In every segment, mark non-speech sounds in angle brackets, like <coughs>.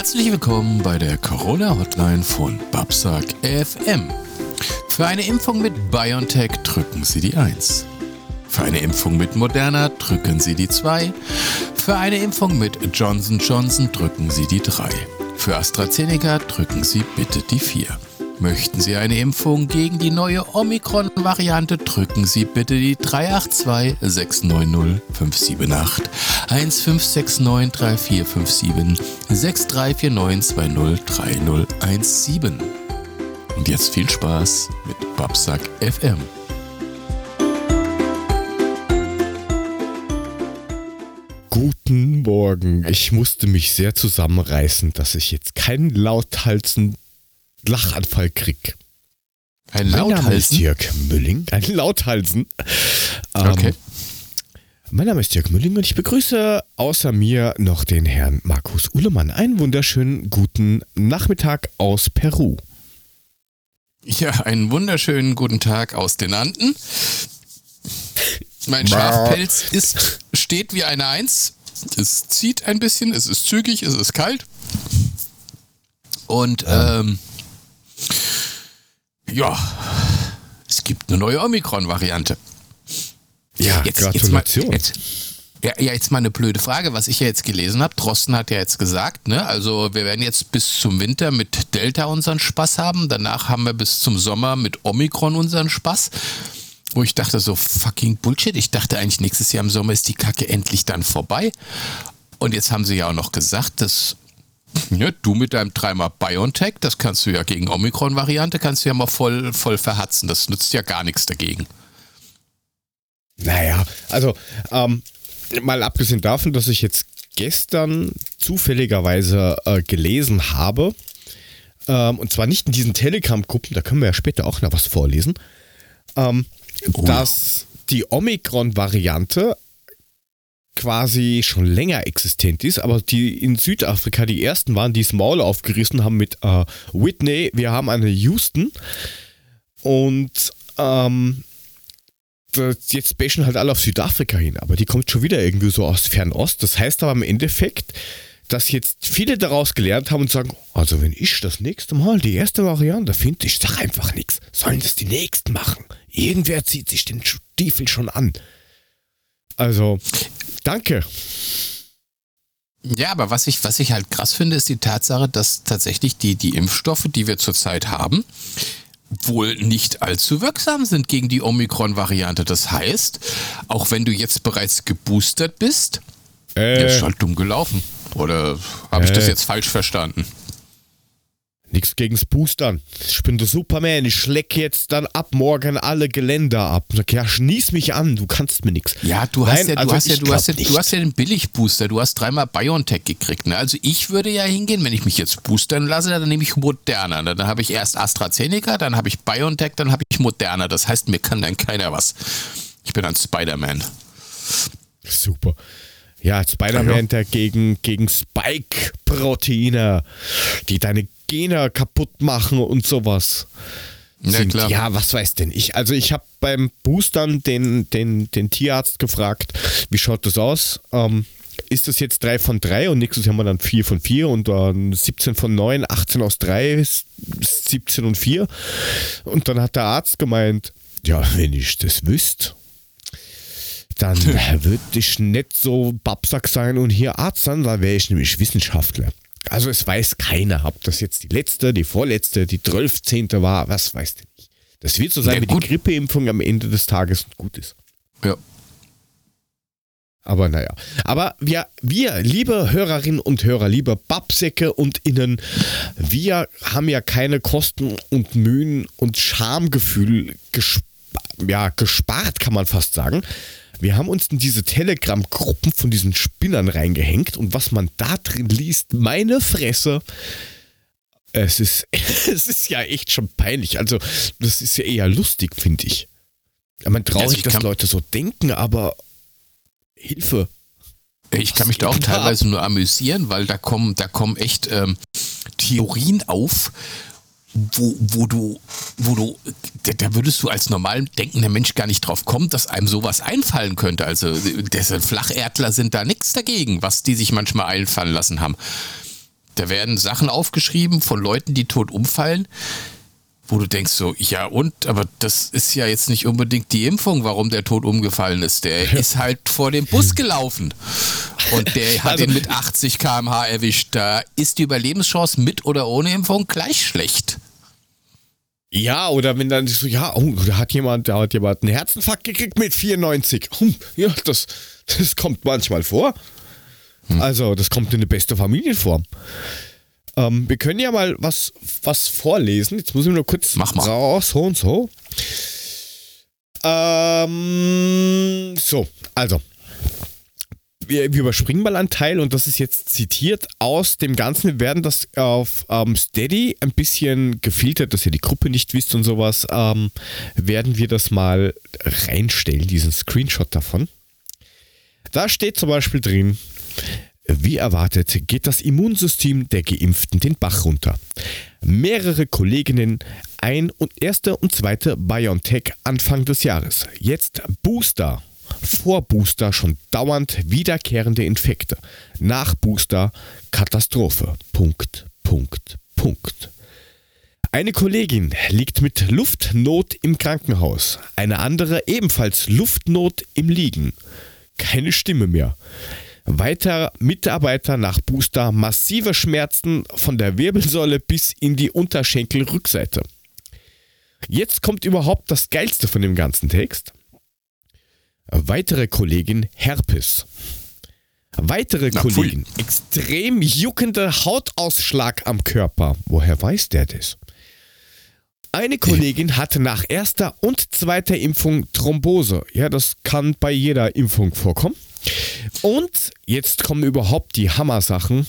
Herzlich willkommen bei der Corona-Hotline von Babsack FM. Für eine Impfung mit BioNTech drücken Sie die 1. Für eine Impfung mit Moderna drücken Sie die 2. Für eine Impfung mit Johnson Johnson drücken Sie die 3. Für AstraZeneca drücken Sie bitte die 4. Möchten Sie eine Impfung gegen die neue Omikron-Variante, drücken Sie bitte die 382 690 578 1569 3457 6349 203017. Und jetzt viel Spaß mit Babsack FM. Guten Morgen. Ich musste mich sehr zusammenreißen, dass ich jetzt keinen lauthalsen Lachanfall krieg. Ein Mein Name ist Lauthalsen? Dirk Mülling. Ein Lauthalsen. Ähm, Okay. Mein Name ist Dirk Mülling und ich begrüße außer mir noch den Herrn Markus Uhlemann. Einen wunderschönen guten Nachmittag aus Peru. Ja, einen wunderschönen guten Tag aus den Anden. Mein. Schafpelz ist, steht wie eine Eins. Es zieht ein bisschen, es ist zügig, es ist kalt. Und ähm, ja, es gibt eine neue Omikron-Variante. Ja, Jetzt, Gratulation. Jetzt mal, jetzt, ja, ja, jetzt mal eine blöde Frage, was ich ja jetzt gelesen habe. Drosten hat ja jetzt gesagt, ne? Also wir werden jetzt bis zum Winter mit Delta unseren Spaß haben. Danach haben wir bis zum Sommer mit Omikron unseren Spaß. Wo ich dachte so, fucking Bullshit. Ich dachte eigentlich, nächstes Jahr im Sommer ist die Kacke endlich dann vorbei. Und jetzt haben sie ja auch noch gesagt, dass ja, du mit deinem dreimal BioNTech, das kannst du ja gegen Omikron-Variante, kannst du ja mal voll, voll verhatzen. Das nützt ja gar nichts dagegen. Naja, also ähm, mal abgesehen davon, dass ich jetzt gestern zufälligerweise äh, gelesen habe, ähm, und zwar nicht in diesen Telegram-Gruppen, da können wir ja später auch noch was vorlesen, ähm, Oh dass die Omikron-Variante quasi schon länger existent ist, aber die in Südafrika die ersten waren, die das Maul aufgerissen haben mit äh, Whitney, wir haben eine Houston und ähm, jetzt bashen halt alle auf Südafrika hin, aber die kommt schon wieder irgendwie so aus Fernost. Das heißt aber im Endeffekt, dass jetzt viele daraus gelernt haben und sagen, also wenn ich das nächste Mal die erste Variante finde, ich sag einfach nichts. Sollen das die nächsten machen? Irgendwer zieht sich den Stiefel schon an. Also, danke. Ja, aber was ich, was ich halt krass finde, ist die Tatsache, dass tatsächlich die, die Impfstoffe, die wir zurzeit haben, wohl nicht allzu wirksam sind gegen die Omikron-Variante. Das heißt, auch wenn du jetzt bereits geboostert bist, Äh, ist halt dumm gelaufen. Oder habe ich das Äh. jetzt falsch verstanden? Nichts gegens Boostern. Ich bin der Superman. Ich schlecke jetzt dann ab morgen alle Geländer ab. Sag, ja, schnieß mich an. Du kannst mir nichts. Ja, du hast Nein, ja, du also hast ja, du hast ja, du hast ja den Billigbooster. Du hast dreimal BioNTech gekriegt. Ne? Also ich würde ja hingehen, wenn ich mich jetzt boostern lasse, dann nehme ich Moderna. Dann habe ich erst AstraZeneca, dann habe ich BioNTech, dann habe ich Moderna. Das heißt, mir kann dann keiner was. Ich bin ein Spider-Man. Super. Ja, Spider-Man, der gegen, gegen Spike-Proteine, die deine Gene kaputt machen und sowas. Ja, sind. klar. Ja, was weiß denn ich? Also ich habe beim Boostern den, den, den Tierarzt gefragt, wie schaut das aus? Ähm, ist das jetzt 3 von 3 und nächstes haben wir dann 4 von 4 und dann 17 von 9, 18 aus 3, 17 und 4. Und dann hat der Arzt gemeint, ja, wenn ich das wüsste, dann <laughs> würde ich nicht so Babsack sein und hier Arzt sein, dann wäre ich nämlich Wissenschaftler. Also es weiß keiner, ob das jetzt die letzte, die vorletzte, die zwölfzehnte war, was weiß der nicht. Das wird so sein Ja, wie gut. die Grippeimpfung am Ende des Tages und gut ist. Ja. Aber naja. Aber wir, wir, liebe Hörerinnen und Hörer, liebe Babsäcke und Innen, wir haben ja keine Kosten und Mühen und Schamgefühl gesp ja, gespart, kann man fast sagen. Wir haben uns in diese Telegram-Gruppen von diesen Spinnern reingehängt und was man da drin liest, meine Fresse. Es ist, <laughs> es ist ja echt schon peinlich. Also, das ist ja eher lustig, finde ich. Ich meine, traurig, Also ich dass Leute so denken, aber Hilfe. Ich kann mich da auch geht da teilweise nur amüsieren, weil da kommen, da kommen echt ähm, Theorien auf, wo, wo du, wo du, da, würdest du als normal denkender Mensch gar nicht drauf kommen, dass einem sowas einfallen könnte. Also Flacherdler sind da nichts dagegen, was die sich manchmal einfallen lassen haben. Da werden Sachen aufgeschrieben von Leuten, die tot umfallen, wo du denkst so, ja und, aber das ist ja jetzt nicht unbedingt die Impfung, warum der tot umgefallen ist. Der ist halt vor dem Bus gelaufen und der hat Also- ihn mit 80 km/h erwischt. Da ist die Überlebenschance mit oder ohne Impfung gleich schlecht. Ja, oder wenn dann so, ja, oh, da hat jemand, da hat jemand einen Herzinfarkt gekriegt mit 94. Hm, Ja, das, das kommt manchmal vor. Also, das kommt in eine beste Familienform. Ähm, wir können ja mal was, was vorlesen. Jetzt muss ich nur kurz Mach mal. raus, so und so. Ähm, so, also. Wir, wir überspringen mal einen Teil und das ist jetzt zitiert aus dem Ganzen. Wir werden das auf ähm, Steady ein bisschen gefiltert, dass ihr die Gruppe nicht wisst und sowas. Ähm, werden wir das mal reinstellen, diesen Screenshot davon. Da steht zum Beispiel drin, wie erwartet geht das Immunsystem der Geimpften den Bach runter. Mehrere Kolleginnen, ein und erste und zweite BioNTech Anfang des Jahres. Jetzt Booster. Vor Booster schon dauernd wiederkehrende Infekte. Nach Booster Katastrophe. Punkt, Punkt, Punkt. Eine Kollegin liegt mit Luftnot im Krankenhaus. Eine andere ebenfalls Luftnot im Liegen. Keine Stimme mehr. Weiter Mitarbeiter nach Booster massive Schmerzen von der Wirbelsäule bis in die Unterschenkelrückseite. Jetzt kommt überhaupt das Geilste von dem ganzen Text. Weitere Kollegin Herpes. Weitere Na, pfui. Kollegin extrem juckender Hautausschlag am Körper. Woher weiß der das? Eine Kollegin hatte nach erster und zweiter Impfung Thrombose. Ja, das kann bei jeder Impfung vorkommen. Und jetzt kommen überhaupt die Hammer-Sachen.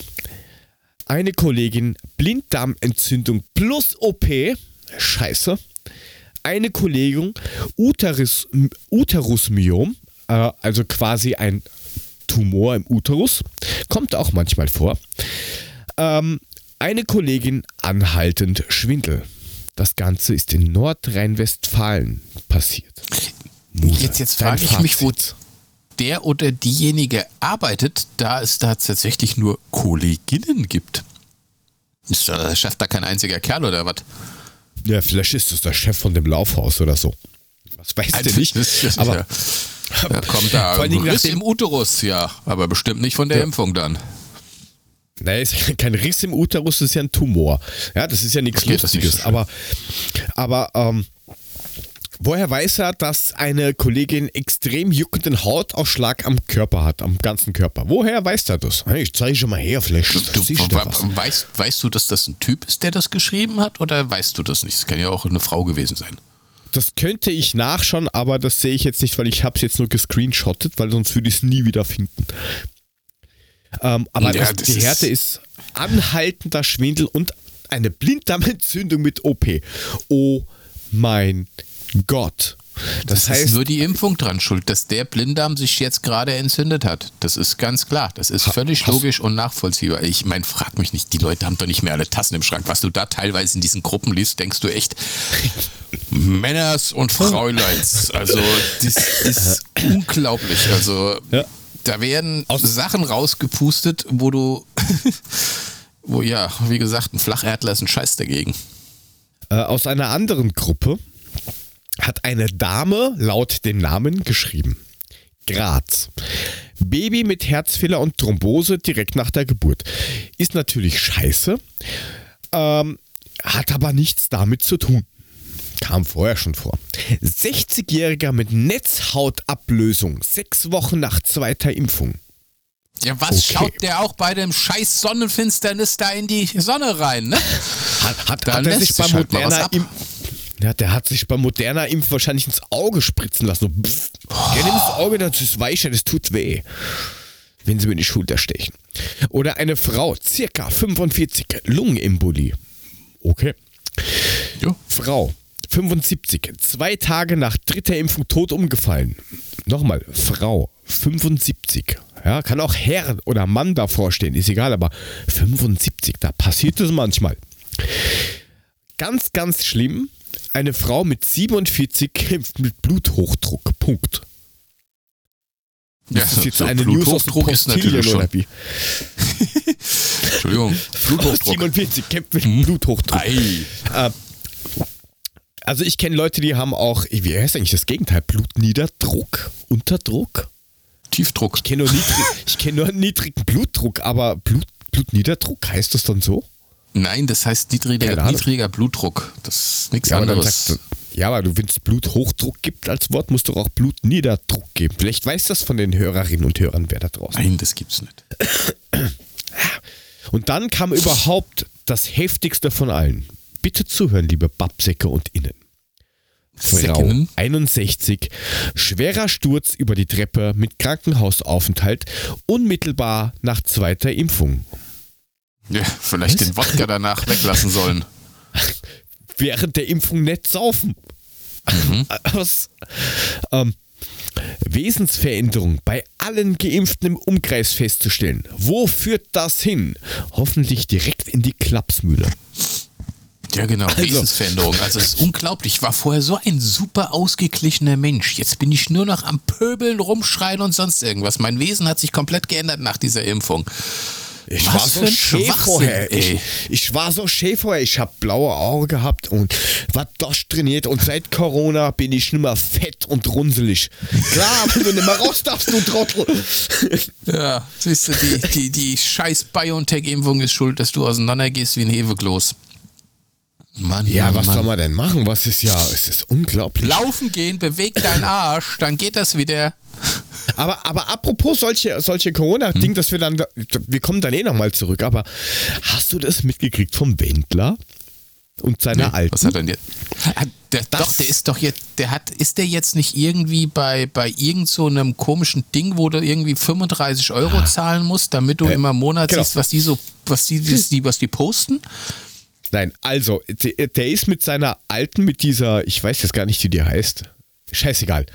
Eine Kollegin Blinddarmentzündung plus OP. Scheiße. Eine Kollegin Uterus, Uterusmyom, äh, also quasi ein Tumor im Uterus. Kommt auch manchmal vor. Ähm, eine Kollegin anhaltend Schwindel. Das Ganze ist in Nordrhein-Westfalen passiert. Musa, Jetzt, jetzt frage ich mich, wo. Der oder diejenige arbeitet, da es da tatsächlich nur Kolleginnen gibt. Ist der Chef da kein einziger Kerl oder was? Ja, vielleicht ist es der Chef von dem Laufhaus oder so. Was weiß der nicht. Das ist Aber ja, da kommt da Vor Dingen Riss im Uterus, ja, aber bestimmt nicht von der Ja. Impfung dann. Nein, ist <laughs> kein Riss im Uterus, das ist ja ein Tumor. Ja, das ist ja nichts Okay, das nicht Lustiges. aber aber ähm, woher weiß er, dass eine Kollegin extrem juckenden Hautausschlag am Körper hat, am ganzen Körper? Woher weiß er das? Hey, Ich zeige mal her, vielleicht Du, du weißt, weißt du, dass das ein Typ ist, der das geschrieben hat, oder weißt du das nicht? Das kann ja auch eine Frau gewesen sein. Das könnte ich nachschauen, aber das sehe ich jetzt nicht, weil ich habe es jetzt nur gescreenshottet, weil sonst würde ich es nie wieder finden. Ähm, aber Ja, das, das die ist- Härte ist anhaltender Schwindel und eine Blinddarmentzündung mit OP. Oh mein Gott. Das, Das heißt, ist nur die Impfung dran schuld, dass der Blinddarm sich jetzt gerade entzündet hat. Das ist ganz klar. Das ist völlig logisch und nachvollziehbar. Ich meine, frag mich nicht, die Leute haben doch nicht mehr alle Tassen im Schrank. Was du da teilweise in diesen Gruppen liest, denkst du echt, <laughs> Männers und Fräuleins. Also, das ist unglaublich. Also, Ja. da werden Sachen rausgepustet, wo du, <laughs> wo ja, wie gesagt, ein Flacherdler ist ein Scheiß dagegen. äh, aus einer anderen Gruppe hat eine Dame laut dem Namen geschrieben. Graz. Baby mit Herzfehler und Thrombose direkt nach der Geburt. Ist natürlich scheiße, ähm, hat aber nichts damit zu tun. Kam vorher schon vor. 60-Jähriger mit Netzhautablösung, sechs Wochen nach zweiter Impfung. Ja, was Okay. schaut der auch bei dem scheiß Sonnenfinsternis da in die Sonne rein, ne? <laughs> Hat, hat, hat er sich bei halt Moderna ab. Ja, der hat sich bei Moderna Impf wahrscheinlich ins Auge spritzen lassen. So, pff, Geh nimm das Auge, das ist weicher, das tut weh. Wenn sie mir in die Schulter stechen. Oder eine Frau, circa 45, Lungenembolie. Okay. Jo. Frau, 75, zwei Tage nach dritter Impfung tot umgefallen. Nochmal, Frau, 75. Ja, kann auch Herr oder Mann davor stehen, ist egal, aber 75, da passiert es manchmal. Ganz, ganz schlimm, eine Frau mit 47 kämpft mit Bluthochdruck. Punkt. Ja, Das ist jetzt so eine News aus dem ist natürlich schon. oder wie? <laughs> Entschuldigung. Bluthochdruck. 47 kämpft mit hm? Bluthochdruck. Äh, also ich kenne Leute, die haben auch, wie heißt eigentlich das Gegenteil? Blutniederdruck? Unterdruck? Tiefdruck. Ich kenne nur, niedrig, kenn nur niedrigen Blutdruck, aber Blut, Blutniederdruck heißt das dann so? Nein, das heißt niedriger, niedriger Blutdruck. Das ist nichts ja, anderes. Sagst, ja, aber wenn es Bluthochdruck gibt als Wort, musst du auch Blutniederdruck geben. Vielleicht weiß das von den Hörerinnen und Hörern, wer da draußen Nein, das gibt's nicht. <coughs> Und dann kam überhaupt das heftigste von allen. Bitte zuhören, liebe Babsäcke und Innen. Frau 61, schwerer Sturz über die Treppe mit Krankenhausaufenthalt unmittelbar nach zweiter Impfung. Ja, vielleicht Was? den Wodka danach weglassen sollen. Während der Impfung nicht saufen. Mhm. <laughs> Was? Ähm, Wesensveränderung bei allen Geimpften im Umkreis festzustellen. Wo führt das hin? Hoffentlich direkt in die Klapsmühle. Ja, genau. Also. Wesensveränderung. Also es ist unglaublich. Ich war vorher so ein super ausgeglichener Mensch. Jetzt bin ich nur noch am Pöbeln, rumschreien und sonst irgendwas. Mein Wesen hat sich komplett geändert nach dieser Impfung. Ich Was war so schön vorher. Ich, ich, war so schön vorher. Ich habe blaue Augen gehabt und war trainiert und seit Corona bin ich nicht mehr fett und runzelig. Klar, wenn du nicht mehr raus darfst, du Trottel. <laughs> Ja, siehst du, die, die, die scheiß BioNTech-Impfung ist schuld, dass du auseinandergehst wie ein Hefekloß. Mann, ja, Mann, was Mann. soll man denn machen? Was ist ja, es ist unglaublich. Laufen gehen, beweg deinen Arsch, dann geht das wieder. Aber, aber apropos solche, solche Corona-Ding, hm. dass wir dann, wir kommen dann eh nochmal zurück, aber hast du das mitgekriegt vom Wendler? Und seiner nee, Alten? Was hat er denn jetzt? Ah, der, doch, der ist doch jetzt, der hat, ist der jetzt nicht irgendwie bei, bei irgend so einem komischen Ding, wo du irgendwie 35 Euro ah. zahlen musst, damit du äh, immer im Monat genau. siehst, was die so, was die, was die, was die posten? Nein, also, der, ist mit seiner Alten, mit dieser, ich weiß jetzt gar nicht, wie die heißt. Scheißegal.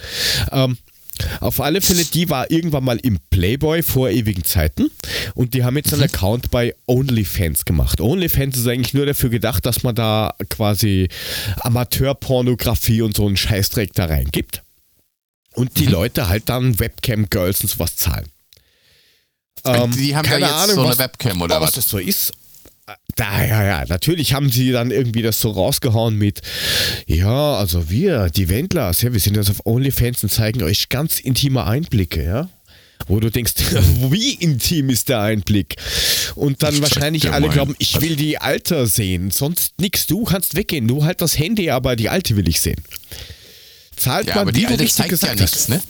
Ähm, auf alle Fälle, die war irgendwann mal im Playboy vor ewigen Zeiten und die haben jetzt einen mhm. Account bei OnlyFans gemacht. OnlyFans ist eigentlich nur dafür gedacht, dass man da quasi Amateurpornografie und so einen Scheißdreck da reingibt und die mhm. Leute halt dann Webcam-Girls und sowas zahlen. Ähm, die haben keine ja jetzt Ahnung, so eine was, Webcam oder was? was das so ist da, ja, ja, natürlich haben sie dann irgendwie das so rausgehauen mit, ja, also wir, die Wendlers, ja, wir sind jetzt auf OnlyFans und zeigen euch ganz intime Einblicke, ja. Wo du denkst, <laughs> wie intim ist der Einblick? Und dann wahrscheinlich alle glauben, ich will die Alter sehen, sonst nix, du kannst weggehen, nur halt das Handy, aber die Alte will ich sehen. Zahlt ja, man, wie du richtig gesagt ja hast. Ne?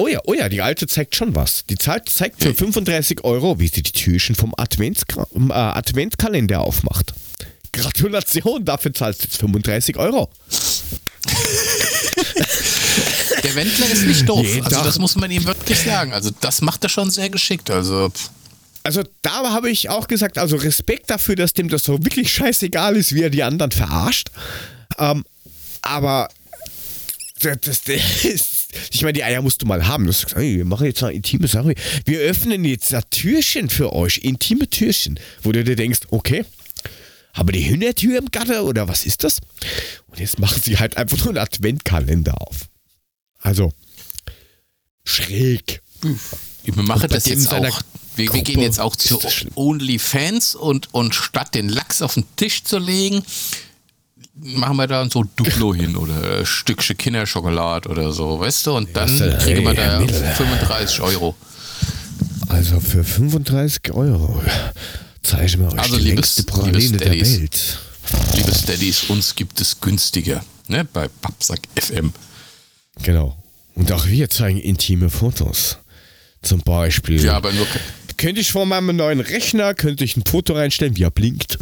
Oh ja, oh ja, die alte zeigt schon was. Die zeigt für 35 Euro, wie sie die Türchen vom Advents äh, Adventkalender aufmacht. Gratulation, dafür zahlst du jetzt 35 Euro. <laughs> Der Wendler ist nicht doof. Jeden also das muss man ihm wirklich sagen. Also das macht er schon sehr geschickt. Also also da habe ich auch gesagt, also Respekt dafür, dass dem das so wirklich scheißegal ist, wie er die anderen verarscht. Ähm, aber das, das, das ist ich meine, die Eier musst du mal haben. Du sagst, hey, wir machen jetzt eine intime Sache. Wir öffnen jetzt ein Türchen für euch, intime Türchen, wo du dir denkst, okay, haben wir die Hühnertür im Gatter oder was ist das? Und jetzt machen sie halt einfach nur einen Adventkalender auf. Also, schräg. Wir machen das jetzt auch. Wir, wir, gehen jetzt auch zu OnlyFans und, und statt den Lachs auf den Tisch zu legen, machen wir da so Duplo hin oder Stückchen Kinderschokolade oder so, weißt du? Und dann kriegen wir da 35 Euro. Also für 35 Euro zeigen wir euch also, die liebes, längste Praline der Welt. Liebe Steadies, uns gibt es günstiger, ne? Bei Babsack FM. Genau. Und auch wir zeigen intime Fotos. Zum Beispiel. Ja, aber nur. Könnte ich vor meinem neuen Rechner, könnte ich ein Foto reinstellen, wie er blinkt.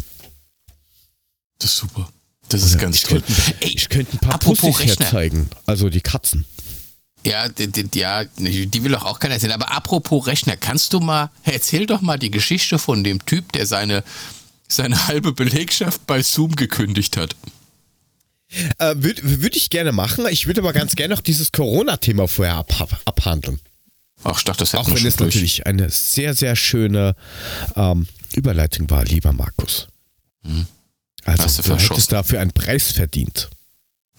Das ist super. Das ist ganz ich toll. Könnte, Ey, ich könnte ein paar Pussys herzeigen. Also die Katzen. Ja, die, die, ja, die will doch auch keiner erzählen. Aber apropos Rechner, kannst du mal, erzähl doch mal die Geschichte von dem Typ, der seine, seine halbe Belegschaft bei Zoom gekündigt hat. Äh, Würde würd ich gerne machen. Ich würde aber ganz gerne noch dieses Corona-Thema vorher ab, abhandeln. Ach, ich dachte, das Auch wenn es durch. natürlich eine sehr, sehr schöne ähm, Überleitung war, lieber Markus. Hm. Also Hast du, du hättest dafür einen Preis verdient.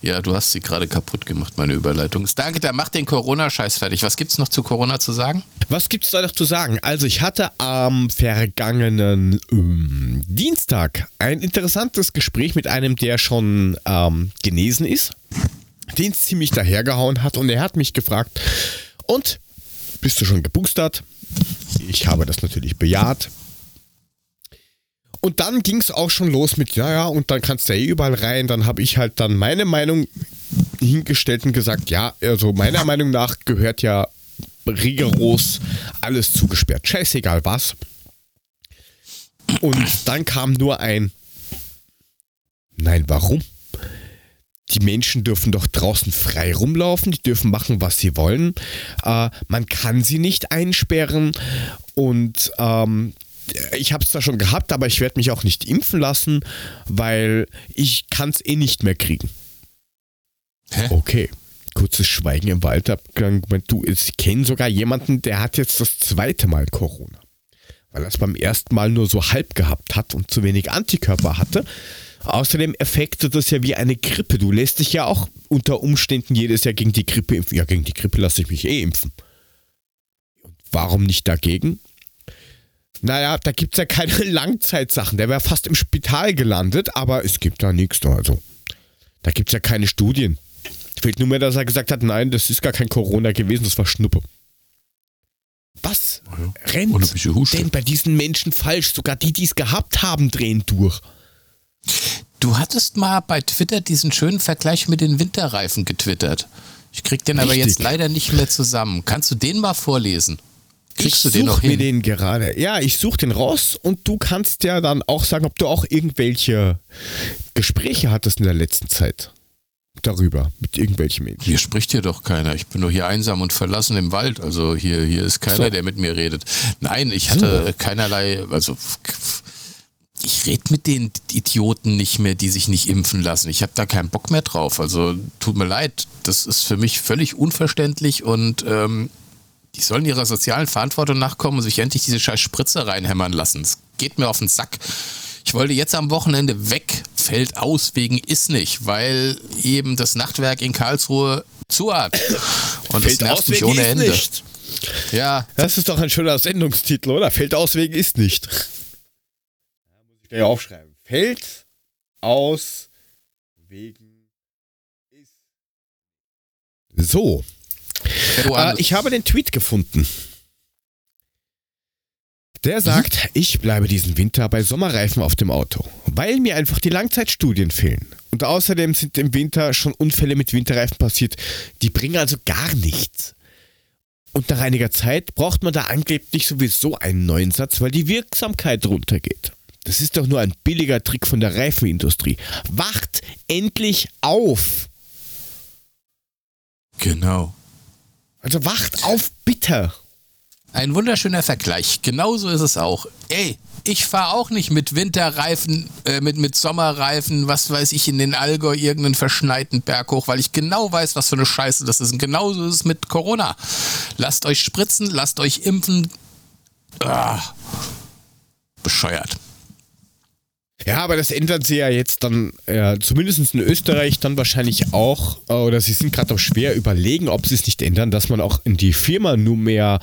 Ja, du hast sie gerade kaputt gemacht, meine Überleitung. Danke, da mach den Corona-Scheiß fertig. Was gibt's noch zu Corona zu sagen? Was gibt's da noch zu sagen? Also, ich hatte am vergangenen ähm, Dienstag ein interessantes Gespräch mit einem, der schon ähm, genesen ist, den es ziemlich dahergehauen hat und er hat mich gefragt, und bist du schon geboostert? Ich habe das natürlich bejaht. Und dann ging es auch schon los mit, ja, ja, und dann kannst du ja eh überall rein. Dann habe ich halt dann meine Meinung hingestellt und gesagt, ja, also meiner Meinung nach gehört ja rigoros alles zugesperrt. Scheißegal was. Und dann kam nur ein, nein, warum? Die Menschen dürfen doch draußen frei rumlaufen, die dürfen machen, was sie wollen. Äh, man kann sie nicht einsperren und ähm, ich habe es da schon gehabt, aber ich werde mich auch nicht impfen lassen, weil ich kann es eh nicht mehr kriegen. Hä? Okay. Kurzes Schweigen im Waldabgang. Du, ich kenne sogar jemanden, der hat jetzt das zweite Mal Corona. Weil er es beim ersten Mal nur so halb gehabt hat und zu wenig Antikörper hatte. Außerdem effektet das ja wie eine Grippe. Du lässt dich ja auch unter Umständen jedes Jahr gegen die Grippe impfen. Ja, gegen die Grippe lasse ich mich eh impfen. Warum nicht dagegen? Naja, da gibt es ja keine <laughs> Langzeitsachen. Der wäre fast im Spital gelandet, aber es gibt da nichts. Also, da gibt es ja keine Studien. Fehlt nur mehr, dass er gesagt hat, nein, das ist gar kein Corona gewesen, das war Schnuppe. Was ja, rennt denn bei diesen Menschen falsch? Sogar die, die es gehabt haben, drehen durch. Du hattest mal bei Twitter diesen schönen Vergleich mit den Winterreifen getwittert. Ich krieg den Richtig. aber jetzt leider nicht mehr zusammen. Kannst du den mal vorlesen? Kriegst ich du den noch hin? mir den gerade. Ja, ich suche den raus und du kannst ja dann auch sagen, ob du auch irgendwelche Gespräche hattest in der letzten Zeit darüber mit irgendwelchen Menschen. Hier spricht hier doch keiner. Ich bin nur hier einsam und verlassen im Wald. Also hier, hier ist keiner, so. der mit mir redet. Nein, ich hatte so. keinerlei, also ich rede mit den Idioten nicht mehr, die sich nicht impfen lassen. Ich habe da keinen Bock mehr drauf. Also tut mir leid, das ist für mich völlig unverständlich und ähm, die sollen ihrer sozialen Verantwortung nachkommen und sich endlich diese scheiß Spritze reinhämmern lassen. Es geht mir auf den Sack. Ich wollte jetzt am Wochenende weg, fällt aus wegen ist nicht, weil eben das Nachtwerk in Karlsruhe zu hat. <laughs> Und fällt das nervt mich ohne Ende. Nicht. Ja. Das ist doch ein schöner Sendungstitel, oder? Fällt aus wegen ist nicht. <laughs> Da muss ich gleich aufschreiben. Fällt aus wegen ist. So. Äh, ich habe den Tweet gefunden. Der sagt, mhm. ich bleibe diesen Winter bei Sommerreifen auf dem Auto, weil mir einfach die Langzeitstudien fehlen. Und außerdem sind im Winter schon Unfälle mit Winterreifen passiert, die bringen also gar nichts. Und nach einiger Zeit braucht man da angeblich sowieso einen neuen Satz, weil die Wirksamkeit runtergeht. Das ist doch nur ein billiger Trick von der Reifenindustrie. Wacht endlich auf! Genau. Also wacht auf, bitte. Ein wunderschöner Vergleich. Genauso ist es auch. Ey, ich fahre auch nicht mit Winterreifen, äh, mit, mit Sommerreifen, was weiß ich, in den Allgäu irgendeinen verschneiten Berg hoch, weil ich genau weiß, was für eine Scheiße das ist. Und genauso ist es mit Corona. Lasst euch spritzen, lasst euch impfen. Ah, bescheuert. Ja, aber das ändern sie ja jetzt dann, ja, zumindest in Österreich dann wahrscheinlich auch, äh, oder sie sind gerade auch schwer überlegen, ob sie es nicht ändern, dass man auch in die Firma nur mehr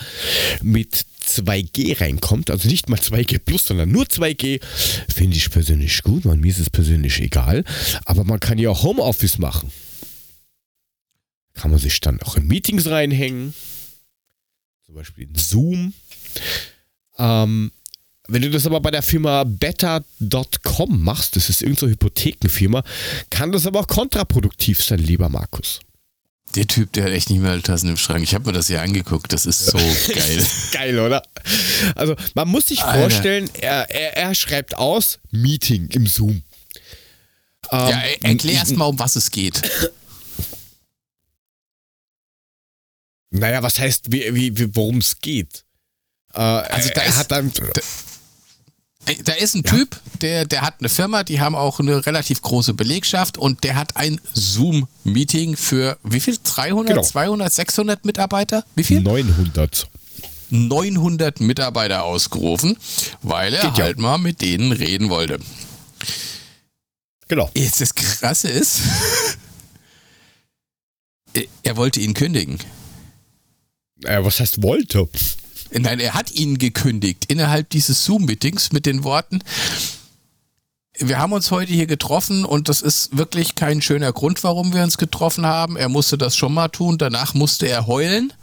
mit 2G reinkommt. Also nicht mal 2G plus, sondern nur 2G. Finde ich persönlich gut, man, mir ist es persönlich egal. Aber man kann ja auch Homeoffice machen. Kann man sich dann auch in Meetings reinhängen. Zum Beispiel in Zoom. Ähm, wenn du das aber bei der Firma better.com machst, das ist irgendeine so Hypothekenfirma, kann das aber auch kontraproduktiv sein, lieber Markus. Der Typ, der hat echt nicht mehr Tassen im Schrank. Ich habe mir das hier angeguckt. Das ist so <laughs> geil. geil, oder? Also, man muss sich Alter. vorstellen, er, er, er, schreibt aus Meeting im Zoom. Ähm, ja, erklär erst mal, um was es geht. Naja, was heißt, wie, wie, worum es geht? Äh, also da er ist, hat dann. Da, da ist ein ja. Typ, der, der hat eine Firma, die haben auch eine relativ große Belegschaft und der hat ein Zoom-Meeting für wie viel? 300, genau. 200, 600 Mitarbeiter? Wie viel? 900. 900 Mitarbeiter ausgerufen, weil er Geht halt ja. mal mit denen reden wollte. Genau. Jetzt das Krasse ist, <laughs> er wollte ihn kündigen. Äh, was heißt wollte? Nein, er hat ihn gekündigt innerhalb dieses Zoom-Meetings mit den Worten, wir haben uns heute hier getroffen und das ist wirklich kein schöner Grund, warum wir uns getroffen haben. Er musste das schon mal tun, danach musste er heulen.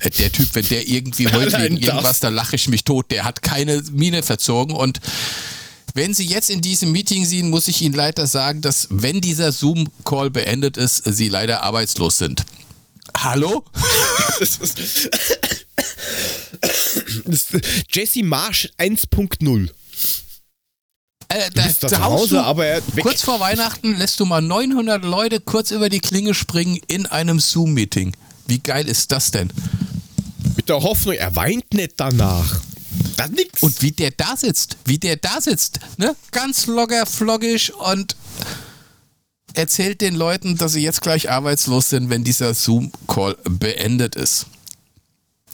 Äh, der Typ, wenn der irgendwie <laughs> heult wegen irgendwas, da lache ich mich tot. Der hat keine Miene verzogen und wenn Sie jetzt in diesem Meeting sind, muss ich Ihnen leider sagen, dass wenn dieser Zoom-Call beendet ist, Sie leider arbeitslos sind. Hallo? <laughs> <laughs> Jesse Marsch 1.0. Äh, da, bist zu Hause, aber er kurz vor Weihnachten lässt du mal 900 Leute kurz über die Klinge springen in einem Zoom-Meeting. Wie geil ist das denn? Mit der Hoffnung, er weint nicht danach. Das nix. Und wie der da sitzt, wie der da sitzt, ne? Ganz locker, floggisch und erzählt den Leuten, dass sie jetzt gleich arbeitslos sind, wenn dieser Zoom-Call beendet ist.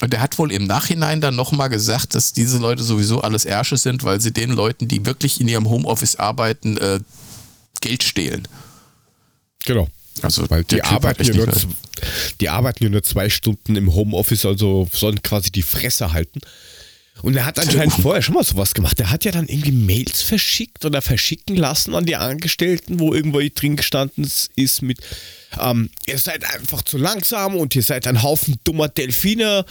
Und er hat wohl im Nachhinein dann nochmal gesagt, dass diese Leute sowieso alles Ärsche sind, weil sie den Leuten, die wirklich in ihrem Homeoffice arbeiten, äh, Geld stehlen. Genau. Also weil die arbeiten, ja nur, die arbeiten ja nur zwei Stunden im Homeoffice, also sollen quasi die Fresse halten. Und er hat anscheinend vorher schon mal sowas gemacht. Er hat ja dann irgendwie Mails verschickt oder verschicken lassen an die Angestellten, wo irgendwo drin gestanden ist mit, ähm, ihr seid einfach zu langsam und ihr seid ein Haufen dummer Delfine,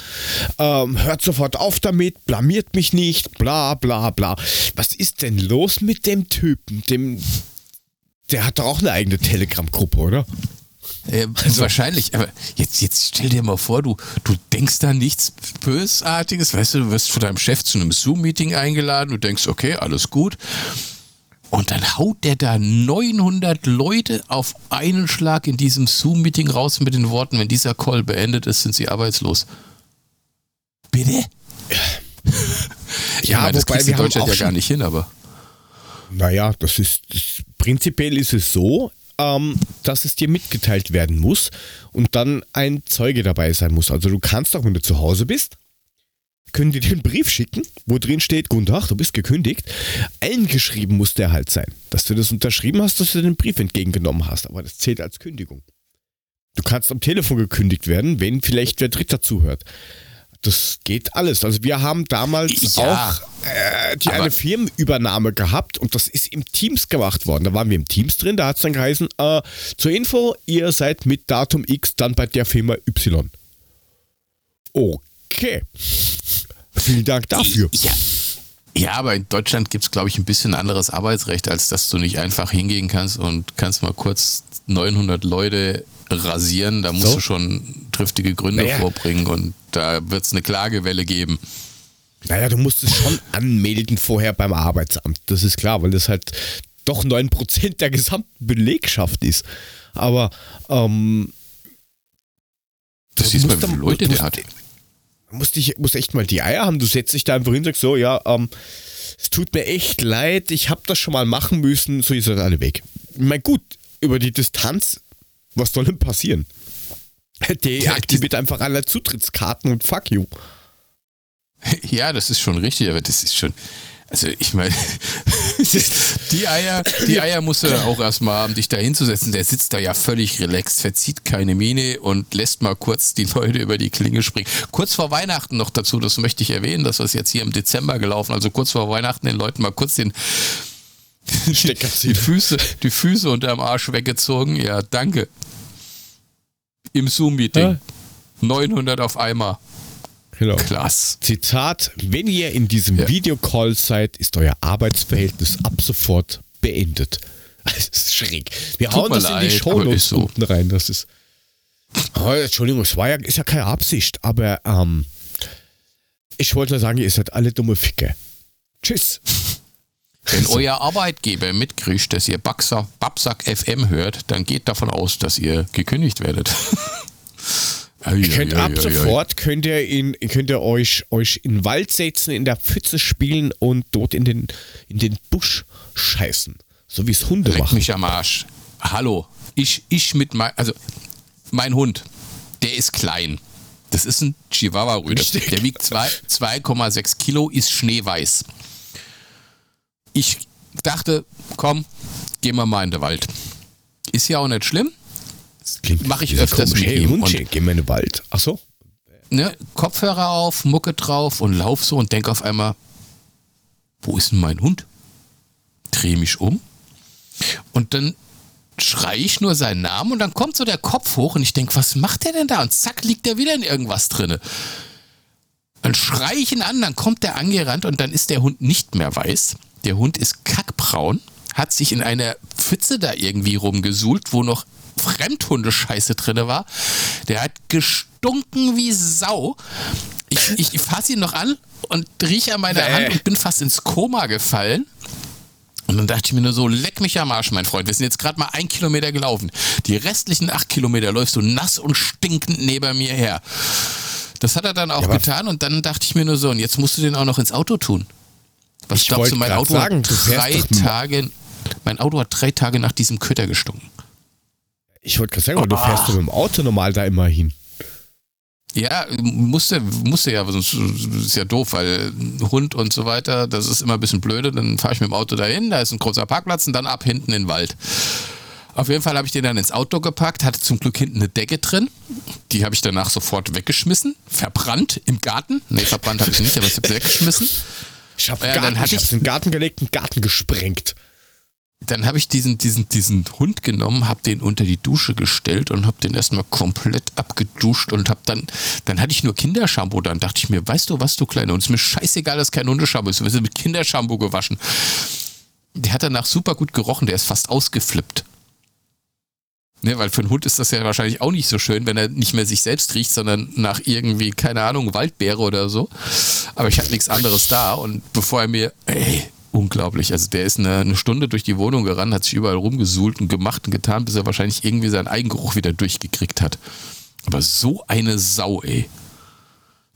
ähm, hört sofort auf damit, blamiert mich nicht, bla bla bla. Was ist denn los mit dem Typen? Dem, der hat doch auch eine eigene Telegram-Gruppe, oder? Äh, also, wahrscheinlich, aber jetzt, jetzt stell dir mal vor, du, du denkst da nichts Bösartiges, weißt du, du wirst von deinem Chef zu einem Zoom-Meeting eingeladen, du denkst, okay, alles gut. Und dann haut der da 900 Leute auf einen Schlag in diesem Zoom-Meeting raus mit den Worten, wenn dieser Call beendet ist, sind sie arbeitslos. Bitte? Ja, meine, das kriegst du in Deutschland ja gar nicht hin, aber. Naja, das ist, das, prinzipiell ist es so, ähm, dass es dir mitgeteilt werden muss und dann ein Zeuge dabei sein muss. Also du kannst auch, wenn du zu Hause bist, können dir einen Brief schicken, wo drin steht, guten Tag, du bist gekündigt. Eingeschrieben muss der halt sein, dass du das unterschrieben hast, dass du den Brief entgegengenommen hast. Aber das zählt als Kündigung. Du kannst am Telefon gekündigt werden, wenn vielleicht wer Dritter zuhört. Das geht alles. Also wir haben damals ja, auch äh, die eine Firmenübernahme gehabt und das ist im Teams gemacht worden. Da waren wir im Teams drin, da hat es dann geheißen, äh, zur Info, ihr seid mit Datum X dann bei der Firma Y. Okay. Vielen Dank dafür. Ja. Ja, aber in Deutschland gibt es, glaube ich, ein bisschen anderes Arbeitsrecht, als dass du nicht einfach hingehen kannst und kannst mal kurz 900 Leute rasieren. Da musst so? du schon triftige Gründe naja. vorbringen und da wird es eine Klagewelle geben. Naja, du musst es schon anmelden vorher beim Arbeitsamt. Das ist klar, weil das halt doch 9% der gesamten Belegschaft ist. Aber ähm, das siehst mal, wie viele Leute der hat musste ich musste echt mal die Eier haben. Du setzt dich da einfach hin und sagst so, ja, ähm, es tut mir echt leid, ich habe das schon mal machen müssen, so ist das alle weg. Ich meine, gut, über die Distanz, was soll denn passieren? Deaktiviert einfach alle Zutrittskarten und fuck you. <laughs> Ja, das ist schon richtig, aber das ist schon, also ich meine, <laughs> die Eier, die Eier musst du auch erstmal haben, dich da hinzusetzen. Der sitzt da ja völlig relaxed, verzieht keine Miene und lässt mal kurz die Leute über die Klinge springen. Kurz vor Weihnachten noch dazu, das möchte ich erwähnen, das ist jetzt hier im Dezember gelaufen, also kurz vor Weihnachten den Leuten mal kurz den <laughs> die Füße, die Füße unterm Arsch weggezogen. Ja, danke. Im Zoom-Meeting. Ja. 900 auf einmal. Genau. Klasse. Zitat: Wenn ihr in diesem ja. Videocall seid, ist euer Arbeitsverhältnis ab sofort beendet. <laughs> Das ist schräg. Wir Tut hauen das leid, in die Shownotes so. unten rein. Das ist. Oh, Entschuldigung, es war ja, ist ja keine Absicht, aber ähm, ich wollte nur sagen, ihr seid alle dumme Ficke. Tschüss. Wenn euer Arbeitgeber mitkriegt, dass ihr Babsack FM hört, dann geht davon aus, dass ihr gekündigt werdet. <laughs> Ihr könnt ab sofort könnt ihr, in, könnt ihr euch, euch in den Wald setzen, in der Pfütze spielen und dort in den, in den Busch scheißen. So wie es Hunde Leck machen. mich am Arsch. Hallo. Ich, ich mit mein, also mein Hund, der ist klein. Das ist ein Chihuahua-Rüde. Der wiegt 2,6 Kilo, ist schneeweiß. Ich dachte, komm, gehen wir mal in den Wald. Ist ja auch nicht schlimm Mache ich öfters mit hey, ihm. Hundchen, geh mal in den Wald. Ach so. Ne, Kopfhörer auf, Mucke drauf und lauf so und denk auf einmal, wo ist denn mein Hund? Dreh mich um und dann schrei ich nur seinen Namen und dann kommt so der Kopf hoch und ich denke, was macht der denn da? Und zack, liegt der wieder in irgendwas drinne. Dann schrei ich ihn an, dann kommt der angerannt und dann ist der Hund nicht mehr weiß. Der Hund ist kackbraun, hat sich in einer Pfütze da irgendwie rumgesuhlt, wo noch Fremdhundescheiße drin war. Der hat gestunken wie Sau. Ich, ich, fasse ihn noch an und rieche an meiner Hand und bin fast ins Koma gefallen. Und dann dachte ich mir nur so, leck mich am Arsch, mein Freund. Wir sind jetzt gerade mal ein Kilometer gelaufen. Die restlichen acht Kilometer läufst du nass und stinkend neben mir her. Das hat er dann auch ja, getan und dann dachte ich mir nur so, und jetzt musst du den auch noch ins Auto tun. Was ich glaubst du, mein Auto sagen, hat drei Tage, mein Auto hat drei Tage nach diesem Köter gestunken. Ich wollte gerade sagen, aber oh. du fährst doch mit dem Auto normal da immer hin. Ja, musste, musste ja, sonst ist ja doof, weil Hund und so weiter, das ist immer ein bisschen blöde. Dann fahre ich mit dem Auto dahin, da ist ein großer Parkplatz und dann ab hinten in den Wald. Auf jeden Fall habe ich den dann ins Auto gepackt, hatte zum Glück hinten eine Decke drin. Die habe ich danach sofort weggeschmissen, verbrannt im Garten. Nee, verbrannt habe ich nicht, aber ich habe sie weggeschmissen. Ich habe äh, Garten, ich, ich den Garten gelegt, einen Garten gesprengt dann habe ich diesen, diesen, diesen Hund genommen, habe den unter die Dusche gestellt und habe den erstmal komplett abgeduscht und habe dann, dann hatte ich nur Kindershampoo. Dann dachte ich mir, weißt du was, du Kleine, und es ist mir scheißegal, dass kein Hundeshampoo ist. Wir sind mit Kindershampoo gewaschen. Der hat danach super gut gerochen, der ist fast ausgeflippt. Ne, weil für einen Hund ist das ja wahrscheinlich auch nicht so schön, wenn er nicht mehr sich selbst riecht, sondern nach irgendwie, keine Ahnung, Waldbeere oder so. Aber ich hatte nichts anderes da und bevor er mir, ey, unglaublich. Also der ist eine, eine, Stunde durch die Wohnung gerannt, hat sich überall rumgesuhlt und gemacht und getan, bis er wahrscheinlich irgendwie seinen Eigengeruch wieder durchgekriegt hat. Aber so eine Sau, ey.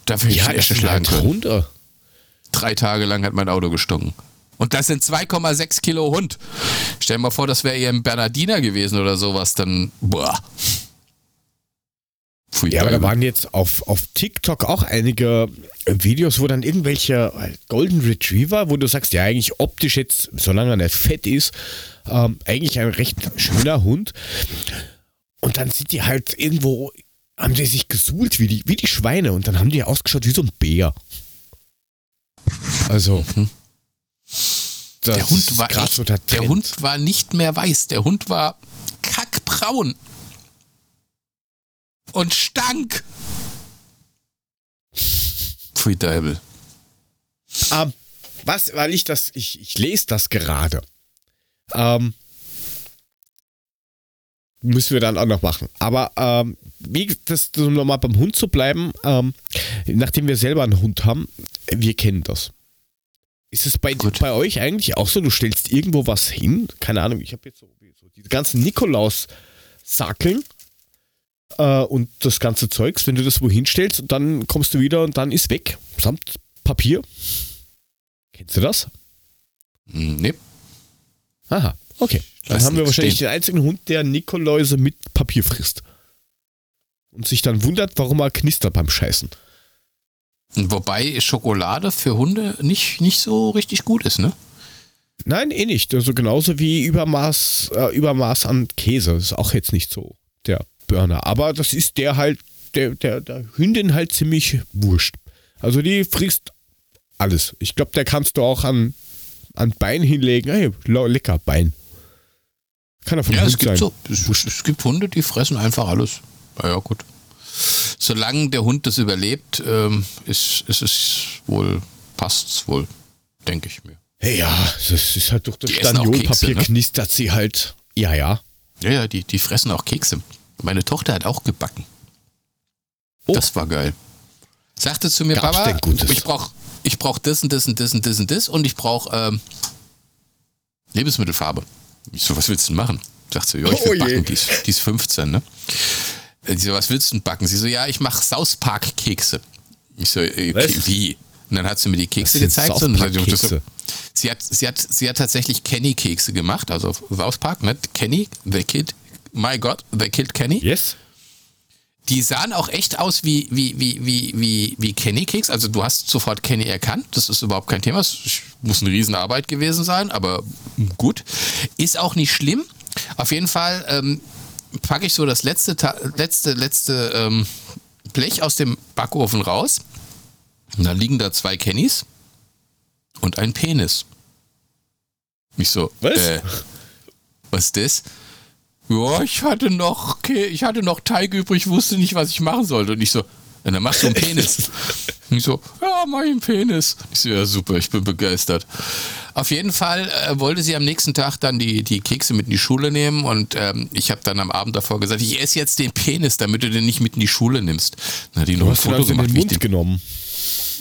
Dafür hätte ja, ich echt schlagen können. Runter. Drei Tage lang hat mein Auto gestunken. Und das sind 2,6 Kilo Hund. Stell dir mal vor, das wäre eher ein Bernardiner gewesen oder sowas, dann boah. Pfui, ja, aber da waren jetzt auf, auf TikTok auch einige Videos, wo dann irgendwelche Golden Retriever, wo du sagst, ja, eigentlich optisch jetzt, solange er nicht fett ist, ähm, eigentlich ein recht schöner Hund. Und dann sind die halt irgendwo, haben die sich gesuhlt wie die, wie die Schweine und dann haben die ausgeschaut wie so ein Bär. Also. Mhm. Der Hund, war echt, der, der Hund war nicht mehr weiß, der Hund war kackbraun und stank. Pfui Deibel. Ähm, was, weil ich das, ich, ich lese das gerade. Ähm, müssen wir dann auch noch machen. Aber ähm, wie das um nochmal beim Hund zu bleiben, ähm, nachdem wir selber einen Hund haben, wir kennen das. Ist es bei, bei euch eigentlich auch so, du stellst irgendwo was hin? Keine Ahnung, ich habe jetzt so, so diese ganzen Nikolaus-Sackeln äh, und das ganze Zeugs, wenn du das wohin stellst, dann kommst du wieder und dann ist weg. Samt Papier. Kennst du das? Hm, nee. Aha, okay. Dann haben wir wahrscheinlich stehen. den einzigen Hund, der Nikoläuse mit Papier frisst. Und sich dann wundert, warum er knistert beim Scheißen. Wobei Schokolade für Hunde nicht, nicht so richtig gut ist, ne? Nein, eh nicht. Also genauso wie Übermaß, äh, Übermaß an Käse. Das ist auch jetzt nicht so der Burner. Aber das ist der halt, der, der, der Hündin halt ziemlich wurscht. Also die frisst alles. Ich glaube, der kannst du auch an, an Bein hinlegen. Hey, lecker Bein. Kann er von ja, Hund es gibt sein. So, es, es, gibt Hunde, die fressen einfach alles. Na ja, gut. Solange der Hund das überlebt, ähm, ist, ist es wohl, passt es wohl, denke ich mir. Hey, ja, das ist halt durch das Staniolpapier ne? knistert sie halt. Ja, ja. Ja, ja, die, die fressen auch Kekse. Meine Tochter hat auch gebacken. Oh. Das war geil. Sagte zu mir, Gab's Papa, ich brauche ich brauch das und das und das und das und das und ich brauche ähm, Lebensmittelfarbe. Ich so, was willst du denn machen? Sagt sie, ja, ich will oh backen, die ist, die ist 15, ne? Sie so, was willst du denn backen? Sie so, ja, ich mache South Park Kekse. Ich so, äh, wie? Und dann hat sie mir die Kekse gezeigt. Und so, sie, hat, sie, hat, sie hat tatsächlich Kenny Kekse gemacht, also South Park, ne? Kenny, the Kid My God, They Killed Kenny. Yes. Die sahen auch echt aus wie, wie, wie, wie, wie, wie Kenny Keks. Also du hast sofort Kenny erkannt. Das ist überhaupt kein Thema. Es muss eine Riesenarbeit gewesen sein, aber gut. Ist auch nicht schlimm. Auf jeden Fall, ähm, packe ich so das letzte, letzte, letzte ähm, Blech aus dem Backofen raus. Und dann liegen da zwei Kennys und ein Penis. Ich so, was? Äh, was ist das? Ja, ich hatte noch, ich hatte noch Teig übrig, wusste nicht, was ich machen sollte. Und ich so, dann machst du einen Penis. <laughs> Und ich so, ja, einen Penis. Ich so, ja, super, ich bin begeistert. Auf jeden Fall äh, wollte sie am nächsten Tag dann die, die Kekse mit in die Schule nehmen und ähm, ich habe dann am Abend davor gesagt, ich esse jetzt den Penis, damit du den nicht mit in die Schule nimmst. Hat die noch ein Foto also gemacht, den Mund den, genommen.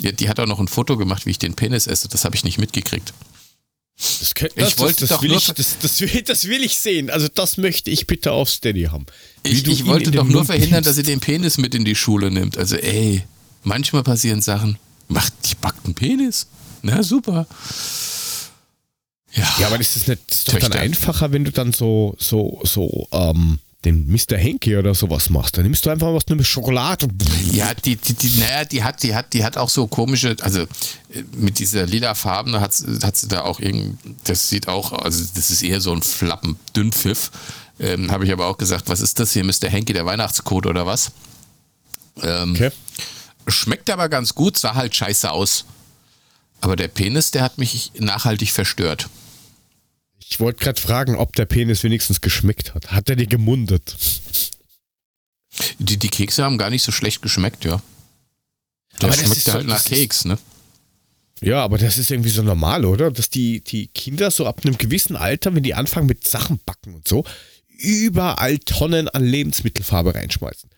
Ja, die hat auch noch ein Foto gemacht, wie ich den Penis esse. Das habe ich nicht mitgekriegt. Das, könnte, das, ich wollte das, doch will ich, das, das, will, <laughs> das will ich sehen. Also das möchte ich bitte auf Steady haben. Ich, ich wollte doch nur verhindern, dass sie den Penis mit in die Schule nimmt. Also ey, manchmal passieren Sachen. Macht die backt einen Penis. Na super. Ja, ja aber ist das nicht ist doch dann einfacher, wenn du dann so, so, so, ähm, den Mr. Henke oder sowas machst. Dann nimmst du einfach was eine Schokolade. <laughs> Ja, die, die, die, naja, die hat, die hat, die hat auch so komische, also äh, mit dieser lila Farben hat, hat sie da auch irgend, das sieht auch, also das ist eher so ein Flappen, Dünnpfiff. Ähm, Habe ich aber auch gesagt, was ist das hier, Mr. Henke, der Weihnachtscode oder was? Ähm, okay. Schmeckt aber ganz gut, sah halt scheiße aus. Aber der Penis, der hat mich nachhaltig verstört. Ich wollte gerade fragen, ob der Penis wenigstens geschmeckt hat. Hat er dir gemundet? Die, die Kekse haben gar nicht so schlecht geschmeckt, ja. Der aber schmeckt halt so, nach Keks, ne? Ja, aber das ist irgendwie so normal, oder? Dass die, die Kinder so ab einem gewissen Alter, wenn die anfangen mit Sachen backen und so, überall Tonnen an Lebensmittelfarbe reinschmeißen.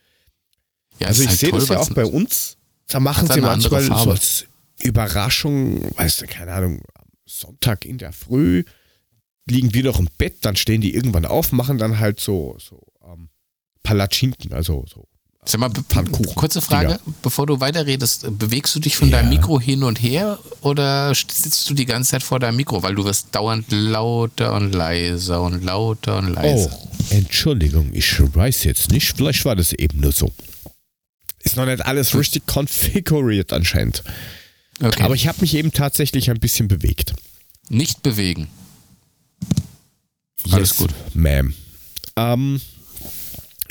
Ja, also ich halt sehe das ja auch bei uns. Da machen sie manchmal so als Überraschung, weißt du, keine Ahnung, Sonntag in der Früh liegen wir noch im Bett, dann stehen die irgendwann auf, machen dann halt so, so ähm, Palatschinken, also so. Sag mal, Pfannkuchen. Kurze Frage, Dinger. bevor du weiterredest, bewegst du dich von ja. deinem Mikro hin und her oder sitzt du die ganze Zeit vor deinem Mikro, weil du wirst dauernd lauter und leiser und lauter und leiser. Oh, Entschuldigung, ich weiß jetzt nicht, vielleicht war das eben nur so. Ist noch nicht alles richtig konfiguriert anscheinend. Okay. Aber ich habe mich eben tatsächlich ein bisschen bewegt. Nicht bewegen. Alles gut. Ma'am. Ähm,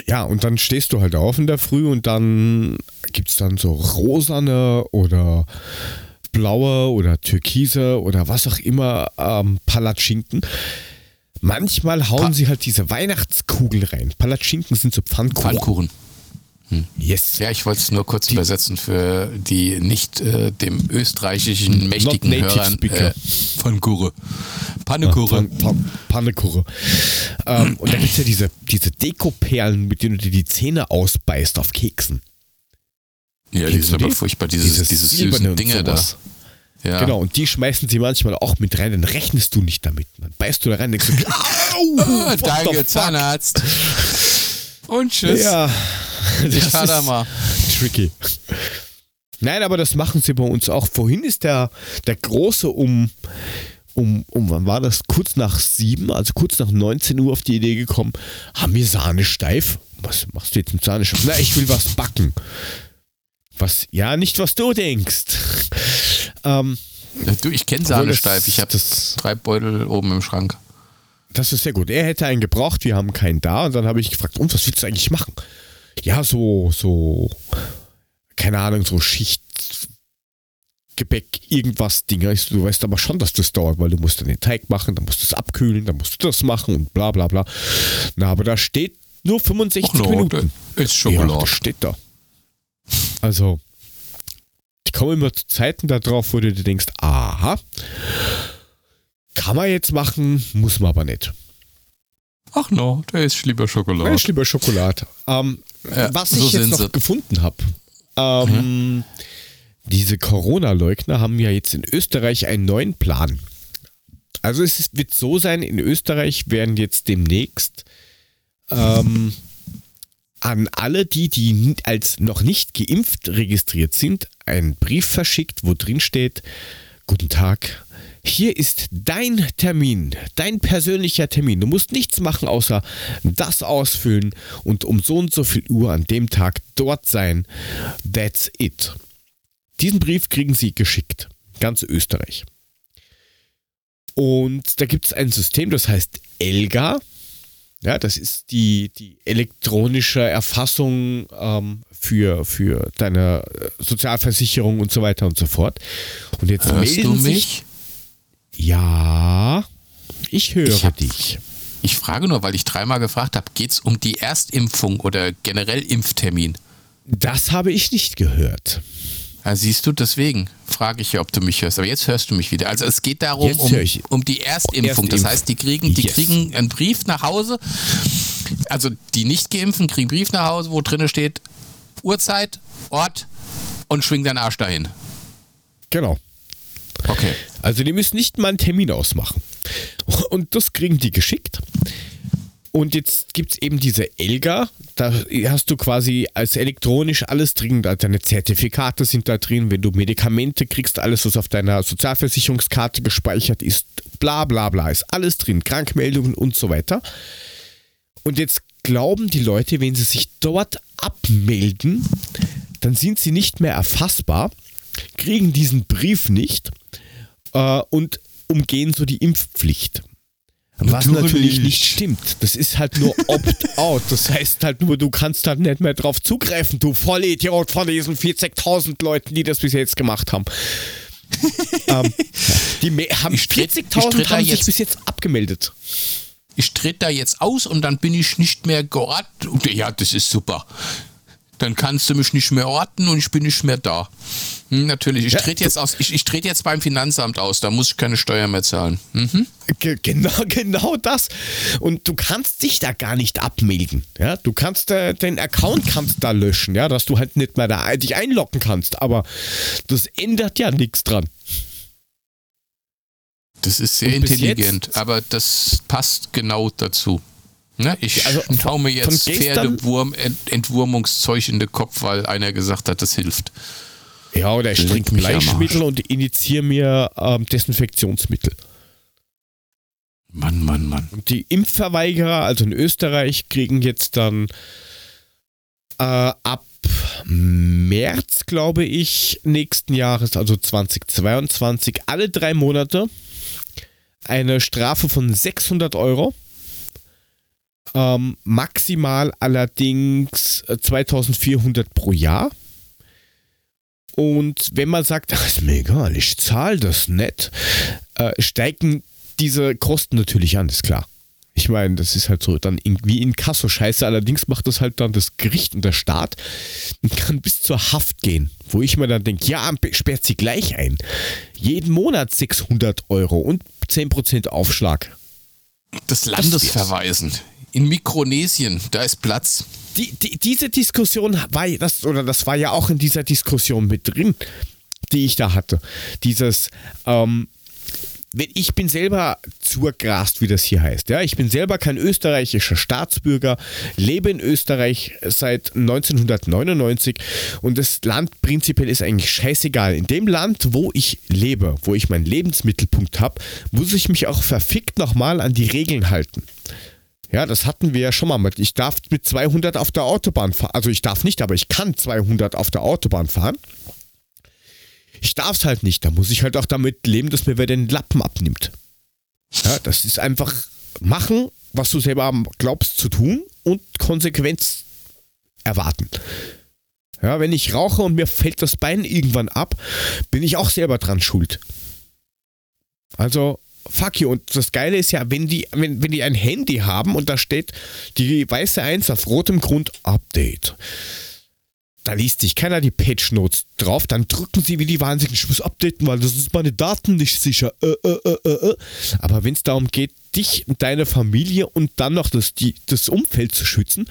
ja, und dann stehst du halt auf in der Früh und dann gibt es dann so rosane oder blaue oder türkise oder was auch immer ähm, Palatschinken. Manchmal hauen pa sie halt diese Weihnachtskugeln rein. Palatschinken sind so Pfannkuchen. Pfannkuchen. Yes. Ja, ich wollte es nur kurz die, übersetzen für die nicht äh, dem österreichischen mächtigen Hörern äh, von Kurre. Pannekuche. Pan, Pan, Pannekuche. ähm, und da gibt es ja diese, diese Dekoperlen, mit denen du dir die Zähne ausbeißt auf Keksen. Ja, die sind aber furchtbar, dieses, dieses, dieses süßen Dinge da. Ja. Genau, und die schmeißen sie manchmal auch mit rein, dann rechnest du nicht damit. Dann beißt du da rein und denkst du, <laughs> au, danke Zahnarzt. Und tschüss. Ja, <laughs> das ist mal. tricky. Nein, aber das machen sie bei uns auch. Vorhin ist der, der Große um, um, um, wann war das? Kurz nach sieben, also kurz nach 19 Uhr auf die Idee gekommen, haben wir Sahne steif? Was machst du jetzt mit Sahne steif? Na, ich will was backen. Was, ja, nicht was du denkst. <laughs> ähm, du, ich kenne Sahne steif. Ich habe drei Beutel oben im Schrank. Das ist sehr gut. Er hätte einen gebraucht, wir haben keinen da. Und dann habe ich gefragt, und was willst du eigentlich machen? Ja, so, so, keine Ahnung, so Schicht, Gebäck, irgendwas Dinger. Du weißt aber schon, dass das dauert, weil du musst dann den Teig machen, dann musst du es abkühlen, dann musst du das machen und bla bla bla. Na, aber da steht nur 65 no, Minuten. Ist Schokolade. Ja, das steht da. Also, ich komme immer zu Zeiten darauf, wo du dir denkst, aha, kann man jetzt machen, muss man aber nicht. Ach no, der ist lieber Schokolade. Der ist lieber Schokolade. Ähm, ja, was so ich jetzt noch sie. gefunden habe, ähm, mhm. diese Corona-Leugner haben ja jetzt in Österreich einen neuen Plan. Also es ist, wird so sein, in Österreich werden jetzt demnächst ähm, an alle die, die als noch nicht geimpft registriert sind, ein Brief verschickt, wo drin steht, guten Tag, hier ist dein Termin, dein persönlicher Termin. Du musst nichts machen, außer das ausfüllen und um so und so viel Uhr an dem Tag dort sein. That's it. Diesen Brief kriegen Sie geschickt. Ganz Österreich. Und da gibt es ein System, das heißt ELGA. Ja, das ist die, die elektronische Erfassung ähm, für, für deine äh, Sozialversicherung und so weiter und so fort. Und jetzt Hörst melden du sich. Ja, ich höre Ich hab- dich. Ich frage nur, weil ich dreimal gefragt habe, geht es um die Erstimpfung oder generell Impftermin? Das habe ich nicht gehört. Ja, siehst du, deswegen frage ich ja, ob du mich hörst. Aber jetzt hörst du mich wieder. Also es geht darum, um, um die Erstimpfung. Das heißt, die kriegen, die Yes. kriegen einen Brief nach Hause. Also die nicht geimpften kriegen einen Brief nach Hause, wo drin steht Uhrzeit, Ort und schwing deinen Arsch dahin. Genau. Okay. Also die müssen nicht mal einen Termin ausmachen. Und das kriegen die geschickt. Und jetzt gibt es eben diese Elga, da hast du quasi als elektronisch alles drin, deine Zertifikate sind da drin, wenn du Medikamente kriegst, alles, was auf deiner Sozialversicherungskarte gespeichert ist, bla bla bla, ist alles drin, Krankmeldungen und so weiter. Und jetzt glauben die Leute, wenn sie sich dort abmelden, dann sind sie nicht mehr erfassbar, kriegen diesen Brief nicht äh, und umgehen so die Impfpflicht. Was Natürlich. natürlich nicht stimmt. Das ist halt nur Opt-out. <laughs> Das heißt halt nur, du kannst halt nicht mehr drauf zugreifen, du Vollidiot von diesen 40.000 Leuten, die das bis jetzt gemacht haben. <laughs> ähm, die haben Ich tritt- ich 40.000 tritt da haben sich jetzt- bis jetzt abgemeldet. Ich trete da jetzt aus und dann bin ich nicht mehr. Und Ja, das ist super. Dann kannst du mich nicht mehr orten und ich bin nicht mehr da. Hm, natürlich. Ich Ja, trete jetzt aus. Ich, ich trete jetzt beim Finanzamt aus. Da muss ich keine Steuer mehr zahlen. Hm? Ge genau, <laughs> genau das. Und du kannst dich da gar nicht abmelden. Ja, du kannst äh, den Account kannst da löschen, ja, dass du halt nicht mehr da dich einloggen kannst. Aber das ändert ja nichts dran. Das ist sehr intelligent, aber das passt genau dazu. Ne? Ich Also hau mir jetzt von gestern- Pferdewurm, Ent Entwurmungszeug in den Kopf, weil einer gesagt hat, das hilft. Ja, oder ich trinke. Bleichmittel und initiiere mir ähm, Desinfektionsmittel. Mann, Mann, Mann. Und die Impfverweigerer, also in Österreich, kriegen jetzt dann äh, ab März, glaube ich, nächsten Jahres, also 2022, alle drei Monate eine Strafe von 600 Euro. Ähm, maximal allerdings äh, 2400 pro Jahr. Und wenn man sagt, <laughs> "Ach, ist mir egal, ich zahle das nicht, äh, steigen diese Kosten natürlich an, ist klar. Ich meine, das ist halt so dann irgendwie in Kasso-Scheiße. Allerdings macht das halt dann das Gericht und der Staat und kann <laughs> bis zur Haft gehen. Wo ich mir dann denke, ja, sperrt sie gleich ein. Jeden Monat 600 Euro und 10% Aufschlag. Das Landesverweisen. In Mikronesien, da ist Platz. Die, die, diese Diskussion war das, oder das war ja auch in dieser Diskussion mit drin, die ich da hatte. Dieses, ähm, ich bin selber zurgrast, wie das hier heißt. Ja, ich bin selber kein österreichischer Staatsbürger, lebe in Österreich seit 1999 und das Land prinzipiell ist eigentlich scheißegal. In dem Land, wo ich lebe, wo ich meinen Lebensmittelpunkt habe, muss ich mich auch verfickt nochmal an die Regeln halten. Ja, das hatten wir ja schon mal mit. Ich darf mit 200 auf der Autobahn fahren. Also ich darf nicht, aber ich kann 200 auf der Autobahn fahren. Ich darf es halt nicht. Da muss ich halt auch damit leben, dass mir wer den Lappen abnimmt. Ja, das ist einfach machen, was du selber glaubst zu tun und Konsequenz erwarten. Ja, wenn ich rauche und mir fällt das Bein irgendwann ab, bin ich auch selber dran schuld. Also, fuck you. Und das Geile ist ja, wenn die, wenn, wenn die ein Handy haben und da steht die weiße Eins auf rotem Grund Update. Da liest sich keiner die Patch Notes drauf, dann drücken sie wie die Wahnsinnigen, ich muss updaten, weil das ist meine Daten nicht sicher. Äh, äh, äh, äh, äh. Aber wenn es darum geht, dich und deine Familie und dann noch das, die, das Umfeld zu schützen,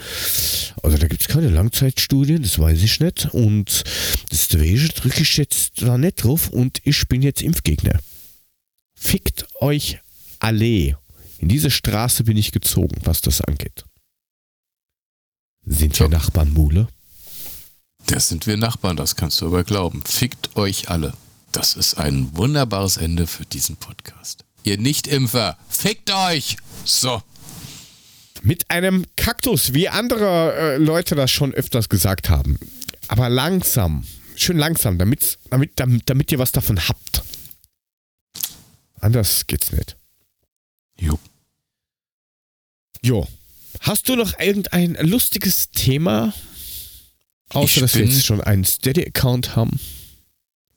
also da gibt es keine Langzeitstudien, das weiß ich nicht. Und deswegen drücke ich jetzt da nicht drauf und ich bin jetzt Impfgegner. Fickt euch alle. In diese Straße bin ich gezogen, was das angeht. Sind wir. Nachbarn Mule? Das sind wir Nachbarn, das kannst du aber glauben. Fickt euch alle. Das ist ein wunderbares Ende für diesen Podcast. Ihr Nichtimpfer, fickt euch! So. Mit einem Kaktus, wie andere äh, Leute das schon öfters gesagt haben. Aber langsam. Schön langsam, damit, damit, damit, damit ihr was davon habt. Anders geht's nicht. Jo. Jo. Hast du noch irgendein lustiges Thema? Außer, Ich dass wir bin- jetzt schon einen Steady-Account haben.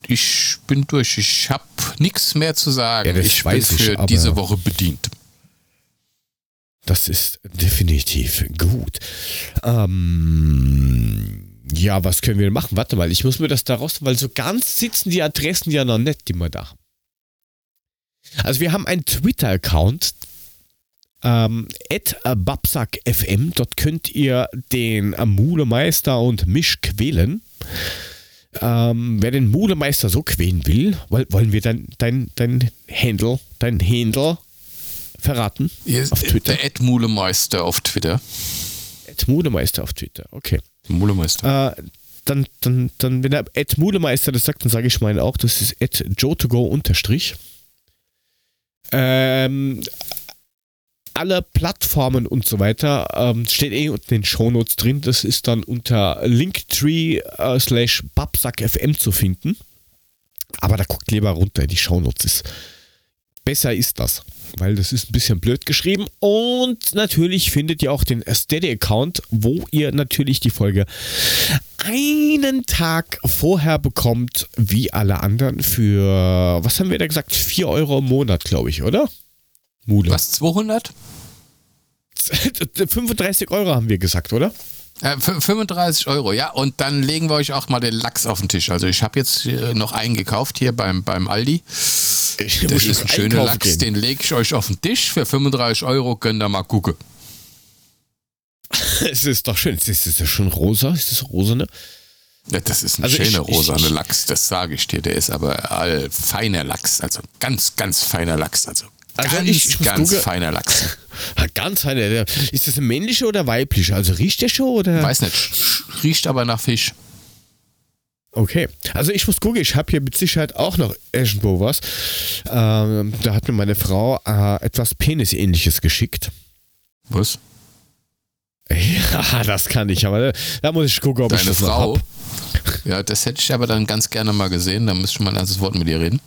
Ich bin durch. Ich habe nichts mehr zu sagen. Ja, ich bin ich, für aber- diese Woche bedient. Das ist definitiv gut. Ähm, ja, was können wir machen? Warte mal, ich muss mir das da raus, weil so ganz sitzen die Adressen ja noch nicht, die wir da haben. Also wir haben einen Twitter-Account, ähm, babsackfm. Dort könnt ihr den Mulemeister und mich quälen. Ähm, wer den Mulemeister so quälen will, woll- wollen wir dein, dein, dein Handle, dein Handle verraten? Auf Twitter? Der Ed Mulemeister auf Twitter. Ed Mulemeister auf Twitter, okay. Mulemeister. Äh, dann, dann, dann, wenn der Ed Mulemeister das sagt, dann sage ich meinen auch, das ist Ed Joe2Go unterstrich. Ähm, alle Plattformen und so weiter ähm, steht eh unten in den Shownotes drin. Das ist dann unter linktree äh, slash babsackfm zu finden. Aber da guckt lieber runter, die Shownotes ist. Besser ist das, weil das ist ein bisschen blöd geschrieben. Und natürlich findet ihr auch den Steady-Account, wo ihr natürlich die Folge einen Tag vorher bekommt, wie alle anderen, für, was haben wir da gesagt, 4 Euro im Monat, glaube ich, oder? Mule. Was, 200? 35 <laughs> Euro haben wir gesagt, oder? Äh, f- 35 Euro, ja. Und dann legen wir euch auch mal den Lachs auf den Tisch. Also ich habe jetzt äh, noch einen gekauft hier beim, beim Aldi. Ich Das ist ein schöner Lachs, gehen. den lege ich euch auf den Tisch. Für 35 Euro könnt ihr mal gucken. <laughs> Es ist doch schön. Ist das schon rosa? Ist das rosane? Ja, das ist ein Also schöner ich- rosane ich- Lachs, das sage ich dir. Der ist aber all feiner Lachs, also ganz, ganz feiner Lachs. Also, Also ganz, ich- ich ganz gucken. feiner Lachs. <laughs> Ganz feine. der- Ist das ein männlicher oder weiblicher? Also riecht der schon oder? Weiß nicht, riecht aber nach Fisch. Okay. Also ich muss gucken, ich habe hier mit Sicherheit auch noch irgendwo was. Ähm, da hat mir meine Frau äh, etwas Penisähnliches geschickt. Was? <laughs> Ja, das kann ich, aber da muss ich gucken, ob ich Deine das Frau? noch hab. Ja, das hätte ich aber dann ganz gerne mal gesehen. Da müsste ich mal ein ganzes Wort mit ihr reden.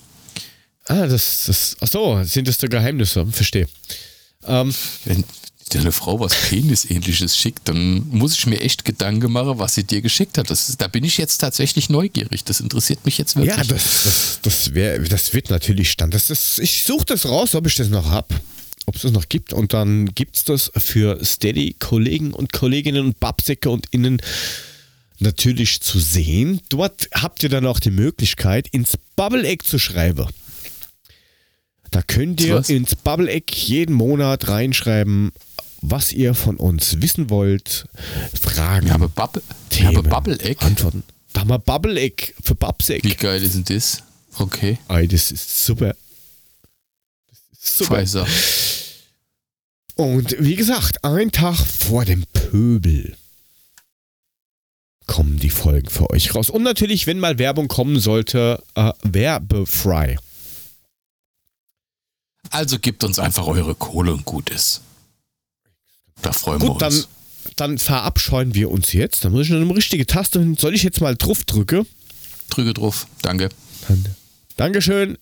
Ah, das, das, ach so, sind das die Geheimnisse? Verstehe. Ähm, Wenn deine Frau was Penisähnliches schickt, dann muss ich mir echt Gedanken machen, was sie dir geschickt hat. Das, da bin ich jetzt tatsächlich neugierig. Das interessiert mich jetzt wirklich. ja, das, das, das, wär, das wird natürlich stand. Das ist, ich suche das raus, ob ich das noch hab, ob es das noch gibt. Und dann gibt es das für Steady-Kollegen und Kolleginnen und Babsäcke und Innen natürlich zu sehen. Dort habt ihr dann auch die Möglichkeit, ins Bubble-Egg zu schreiben. Da könnt ihr Was? ins Bubble-Egg jeden Monat reinschreiben, was ihr von uns wissen wollt, Fragen, Ich habe, Bubble, ich Themen, habe Bubble Egg. Antworten. Da haben wir Bubble-Egg für Babsäck. Wie geil ist denn das? Okay. Das ist super. Das ist super. Pfizer. Und wie gesagt, ein Tag vor dem Pöbel kommen die Folgen für euch raus. Und natürlich, wenn mal Werbung kommen sollte, äh, werbefrei. Also gebt uns einfach eure Kohle und gut ist. Da freuen Gut, wir dann, uns. dann verabscheuen wir uns jetzt. Da muss ich noch eine richtige Taste. hin. Soll ich jetzt mal drauf drücken? Drücke drauf. Danke. Dann, Dankeschön.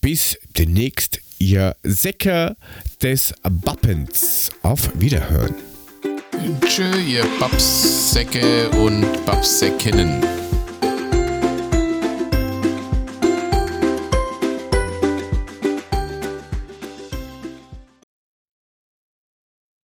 Bis demnächst, ihr Säcke des Bappens. Auf Wiederhören. Tschö, ihr Babsäcke und Babsäckinnen.